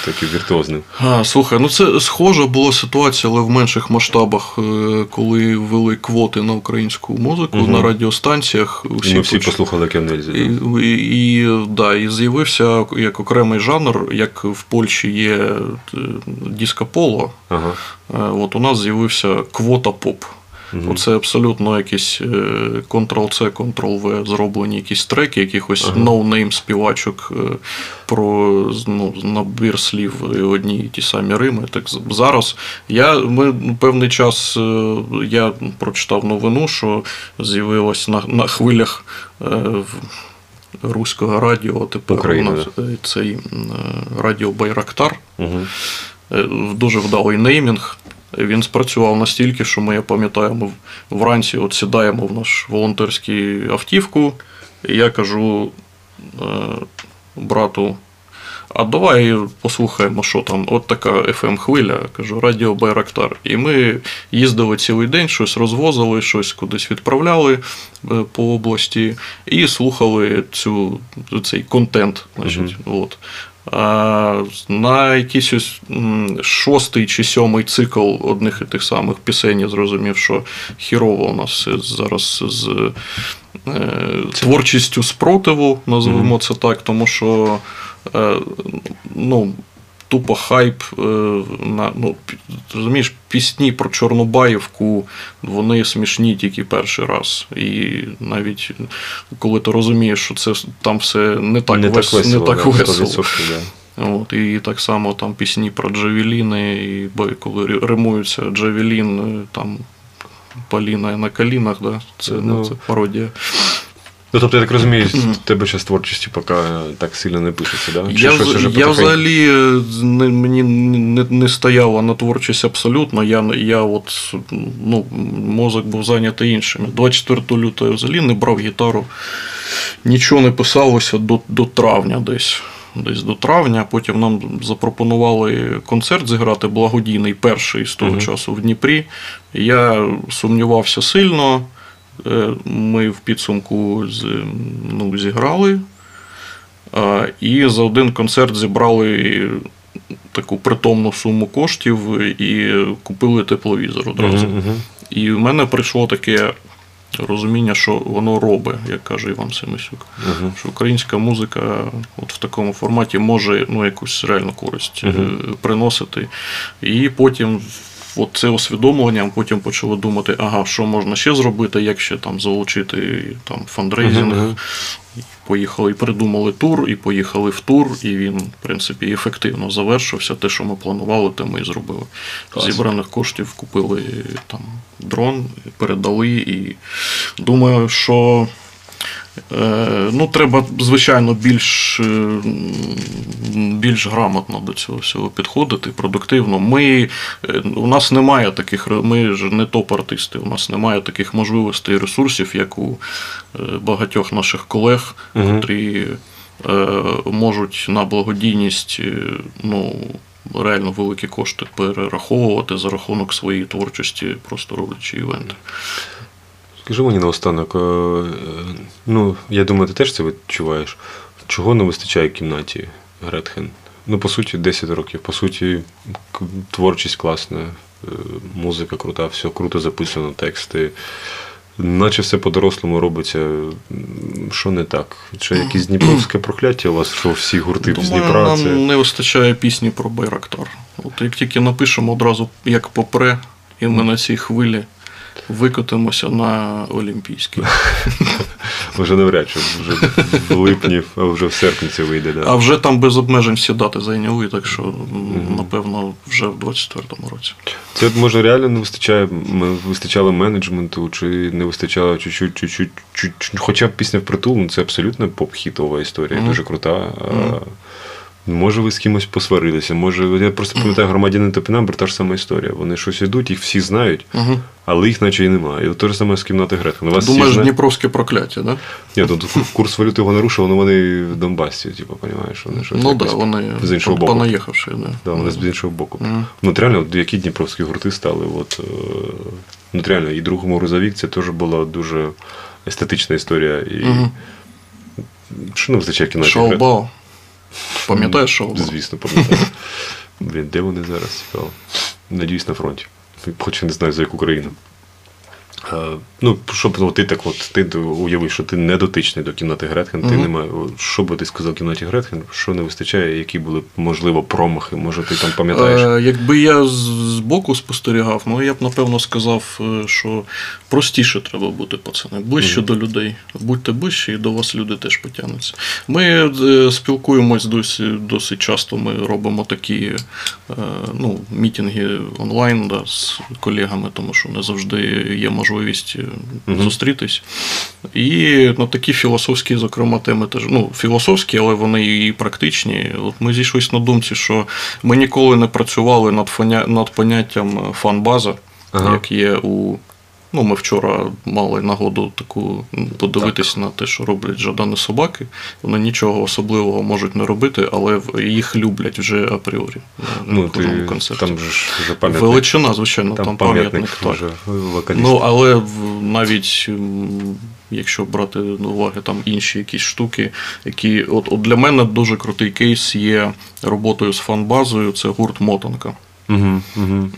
C: таке віртуозне.
D: А, слухай, ну це схожа була ситуація, але в менших масштабах, е, коли ввели квоти на українську музику
C: Мгм.
D: на радіостанціях.
C: І ми всі
D: поч-
C: послухали Кевнельзі.
D: і, і, і, да, і з'явився як окремий жанр, як в Польщі є е, диско-поло,
C: Ага.
D: е, от у нас з'явився квота поп. Оце абсолютно якісь е, Ctrl-C, Ctrl-V зроблені якісь треки, якихось no name співачок е, про ну, набір слів і одні і ті самі Рими. Так зараз я ми ну, певний час е, я прочитав новину, що з'явилось на, на хвилях руського радіо. Тепер
C: Україна,
D: у нас цей радіо Байрактар.
C: Угу.
D: Дуже вдалий неймінг. Він спрацював настільки, що ми, я пам'ятаю, ми вранці от сідаємо в наш волонтерський автівку, і я кажу е, брату. А давай послухаємо, що там. От така fm хвиля, кажу, Радіо Байрактар. І ми їздили цілий день, щось розвозили, щось кудись відправляли е, по області, і слухали цю, цей контент. Значить, от. На якийсь ось шостий чи сьомий цикл одних і тих самих пісень я зрозумів, що хірово у нас зараз з е, творчістю спротиву, назвемо це так, тому що е, ну, тупо хайп е, на ну, розумієш, пісні про Чорнобаївку, вони смішні тільки перший раз. І навіть коли ти розумієш, що це там все не так,
C: не
D: вес-
C: так весело.
D: не так
C: да,
D: весело. От, і так само там пісні про Джавеліни, і коли ри- римується Джавелін, е, там Поліна на колінах, да? це, Ну, це пародія.
C: Ну, тобто, я так розумію, в тебе ще з творчістю поки так сильно не пишеться, да? Чи
D: Я,
C: щось уже
D: я взагалі е, не, мені не, не стояла на творчість абсолютно. Я, я от, ну, мозок був зайнятий іншими. 24 лютого я взагалі не брав гітару, нічого не писалося до, до травня десь. Десь до травня, потім нам запропонували концерт зіграти благодійний перший з того
C: Мгм.
D: часу в Дніпрі. Я сумнівався сильно. Е, Ми в підсумку з, ну, зіграли. І за один концерт зібрали таку притомну суму коштів і купили тепловізор одразу.
C: Мгм, мгм.
D: І в мене прийшло таке розуміння, що воно робить, як каже Іван Семисюк.
C: Мгм.
D: Що українська музика от в такому форматі може ну, якусь реальну користь е,
C: Мгм.
D: приносити. І потім. От це усвідомленням, потім почали думати, ага, що можна ще зробити, як ще там залучити там фандрейзинг.
C: Мгм.
D: Поїхали і придумали тур, і поїхали в тур, і він, в принципі, ефективно завершився. Те, що ми планували, те ми і зробили.
C: Клас.
D: Зібраних коштів купили там дрон, передали. І думаю, що ну, треба, звичайно, більш, е, більш грамотно до цього всього підходити, продуктивно. Ми, е, у нас немає таких, ми ж не топ-артисти, у нас немає таких можливостей і ресурсів, як у е, багатьох наших колег, котрі е, можуть на благодійність е, ну, реально великі кошти перераховувати за рахунок своєї творчості, просто роблячи івенти.
C: Скажи мені наостанок, е, ну, я думаю, ти теж це відчуваєш. Чого не вистачає кімнаті Гретхен? Ну, по суті, 10 років. По суті, творчість класна, е, музика крута, все круто записано, тексти. Наче все по-дорослому робиться. Що не так? Чи якесь Дніпровське прокляття у вас, що всі гурти з Дніпра?
D: Нам
C: Це...
D: не вистачає пісні про Байрактар. От як тільки напишемо одразу як попре, і ми на цій хвилі викотимося на Олімпійський.
C: Вже навряд чи вже в липні, а вже в серпні це вийде. Да.
D: А вже там без обмежень всі дати зайняли, так що, напевно, вже в 24-му році.
C: Це може реально не вистачає, вистачало менеджменту, чи не вистачало чуть-чуть, чуть-чуть, чуть-чуть. Хоча б пісня впритул, ну, це абсолютно поп-хітова історія, mm. дуже крута. Mm. Може, ви з кимось посварилися, може, я просто пам'ятаю громадянин Топінамбр, та ж сама історія. Вони щось йдуть, їх всі знають, угу. але їх наче і немає. І те ж саме з кімнати Гретхен.
D: Вас Думаєш, зна... Дніпровське прокляття?
C: Да? Ні, тут курс валюти його нарушив, але вони в Донбасі, типу, розумієш, вони щось.
D: Ну так, да, вони
C: з іншого боку.
D: понаїхавши, да.
C: Да, вони з іншого боку. Угу. Ну, реально, які дніпровські гурти стали. От, ну, реально, і другому грузовік це теж була дуже естетична історія. І... Угу. Що не вистачає кімнаті?
D: Шоу-бау. Пам'ятаєш шоу?
C: Звісно, пам'ятаю. Блін, де вони зараз? Цікаво. Надіюсь, на фронті. Хоч не знаю, за яку країну. Ну, щоб ну, ти так от ти уявив, що ти не дотичний до кімнати Гретхен, ти немає. Що би ти сказав кімнаті Гретхен, що не вистачає, які були, можливо, промахи, може ти там пам'ятаєш?
D: Е, Якби я з боку спостерігав, ну я б напевно сказав, е, що простіше треба бути, пацани, ближче mm-hmm. до людей. Будьте ближче, і до вас люди теж потягнуться. Ми е, спілкуємось досі досить часто. Ми робимо такі е, ну, мітинги онлайн да, з колегами, тому що не завжди є можливість mm-hmm. зустрітись. І ну, такі філософські, зокрема, теми теж ну, філософські, але вони і практичні. От Ми зійшлися на думці, що ми ніколи не працювали над поняттям фан-база, ага. як є у Ну, Ми вчора мали нагоду таку подивитись так. на те, що роблять жадани собаки. Вони нічого особливого можуть не робити, але їх люблять вже апріорі.
C: Ну, ти, концерті. Там же вже пам'ятник.
D: Величина, звичайно, там, там пам'ятник. пам'ятник так. Ну, але навіть. Якщо брати до уваги там інші якісь штуки, які от, от для мене дуже крутий кейс є роботою з фан-базою, це гурт Мотанка. Угу, угу.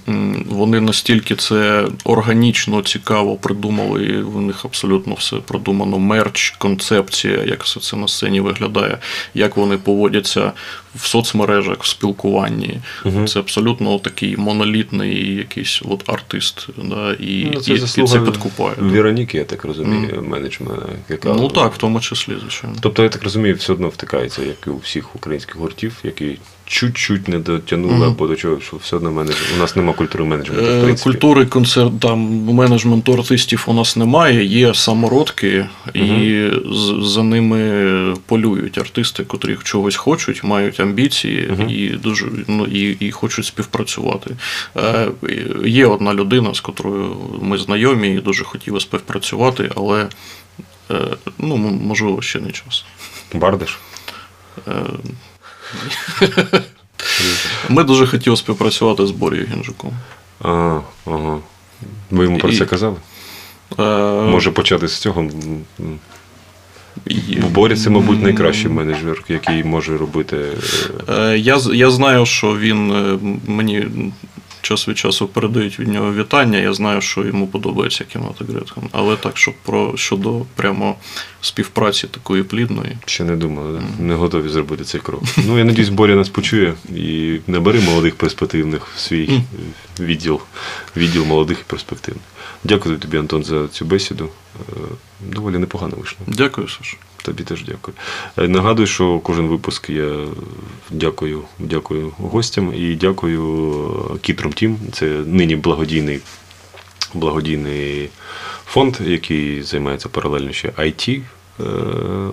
D: Вони настільки це органічно цікаво придумали. і В них абсолютно все продумано. Мерч, концепція, як все це на сцені виглядає, як вони поводяться в соцмережах, в спілкуванні. Угу. Це абсолютно такий монолітний якийсь от артист. Да, І ну, це, і, і це підкупає.
C: Вероніки, я так розумію, mm. менеджмент. Яка...
D: Ну так, в тому числі, звичайно.
C: Тобто, я так розумію, все одно втикається, як і у всіх українських гуртів, які чуть-чуть не дотягнули mm-hmm. або до чого, що все одно менедж... у нас немає культури менеджменту. в е, принципі.
D: Культури концерт там менеджменту артистів у нас немає, є самородки, mm-hmm. і за ними полюють артисти, котрі чогось хочуть, мають амбіції mm-hmm. і дуже ну, і, і хочуть співпрацювати. Е, Є одна людина, з котрою ми знайомі і дуже хотіли співпрацювати, але е, ну, можливо, ще не час.
C: Бардиш? Е,
D: ми дуже хотіли співпрацювати з Борією Гінжуком.
C: А, ага. Ви йому про це казали? Е... Може почати з цього. Боря це, мабуть, найкращий менеджер, який може робити.
D: Е, я я знаю, що він е, мені час від часу передають від нього вітання. Я знаю, що йому подобається кімната Але так, щоб про щодо прямо співпраці такої плідної.
C: Ще не думали, mm. не готові зробити цей крок. Ну, я надіюсь, Боря нас почує і набери молодих перспективних в свій mm. відділ, відділ молодих і перспективних. Дякую тобі, Антон, за цю бесіду. Е, доволі непогано вийшло.
D: Дякую, Саш.
C: Тобі теж дякую. Е, нагадую, що кожен випуск я дякую дякую гостям і дякую Кітром Тім. Це нині благодійний благодійний фонд, який займається паралельно ще IT. Е,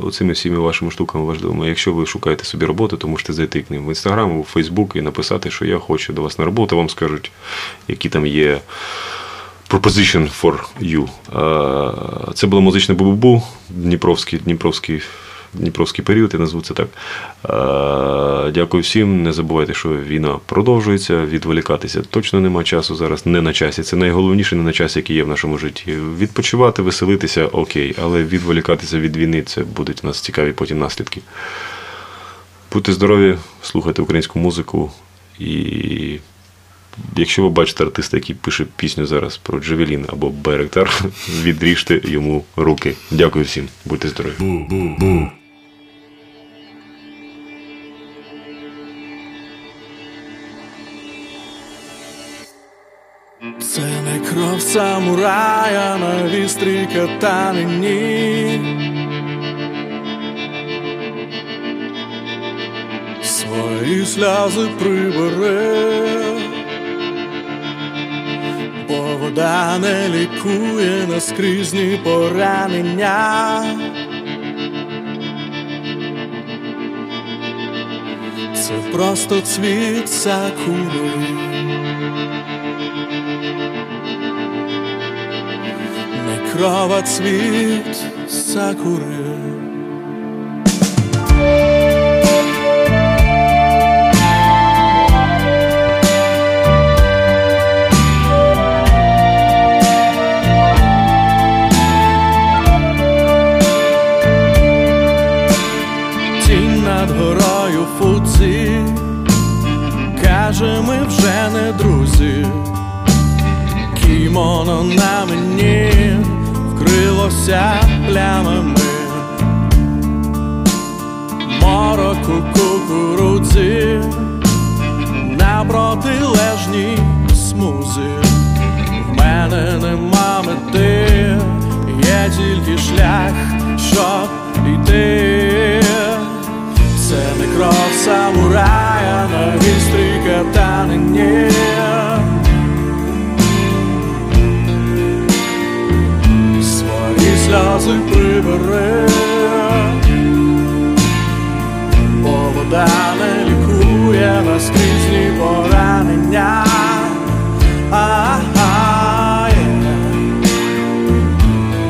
C: оцими всіми вашими штуками важливими. Якщо ви шукаєте собі роботу, то можете зайти к ним в інстаграм, в Фейсбук і написати, що я хочу до вас на роботу, вам скажуть, які там є Proposition for You. Це було музичне бубу, Дніпровський Дніпровський Дніпровський період, я назву це так. Дякую всім. Не забувайте, що війна продовжується. Відволікатися точно нема часу зараз. Не на часі. Це найголовніше не на часі, який є в нашому житті. Відпочивати, веселитися, окей, але відволікатися від війни це будуть у нас цікаві потім наслідки. Будьте здорові, слухайте українську музику і. Якщо ви бачите артиста, який пише пісню зараз про Джавелін або Беректар, відріжте йому руки. Дякую всім, будьте здорові.
B: Це не кров самурая на вістрій катанині Свої сльози прибере вода не лікує наскрізні поранення. Це просто цвіт сакури. Не крова цвіт сакури. Кімоно на мені вкрилося плямами, мороку кукурудзі на протилежній смузі. В мене нема мети, є тільки шлях, щоб йти. Це не кров самурая на вістрій катанині сльози прибере, Бо вода не лікує наскрізні поранення.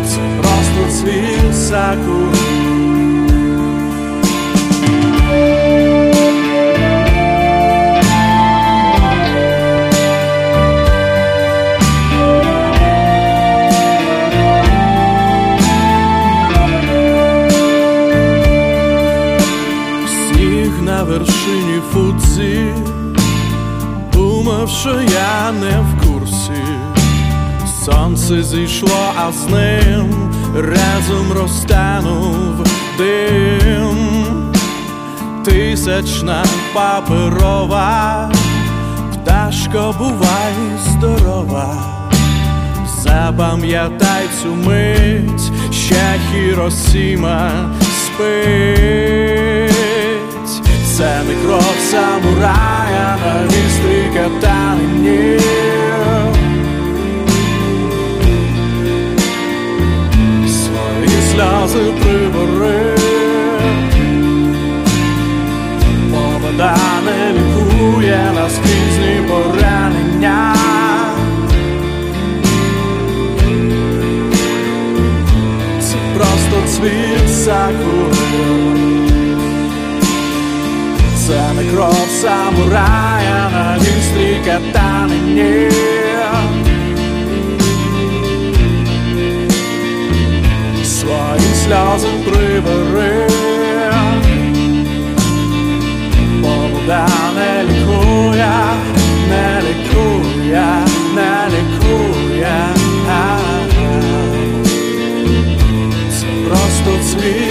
B: Це просто цвіт сакури фудзі, думав, що я не в курсі, сонце зійшло, а з ним разом розтанув дим, тисячна паперова, пташко бувай здорова. Запам'ятай цю мить, ще Хіросіма спить це не кров самурая на вістрі катанині Свої сльози прибори Вода не лікує наскрізні поранення. Це просто цвіт сакури це не кров самурая на вістрі катанині Свої сльози прибери. Бо вода не лікує, не лікує, не лікує. Це просто цвіт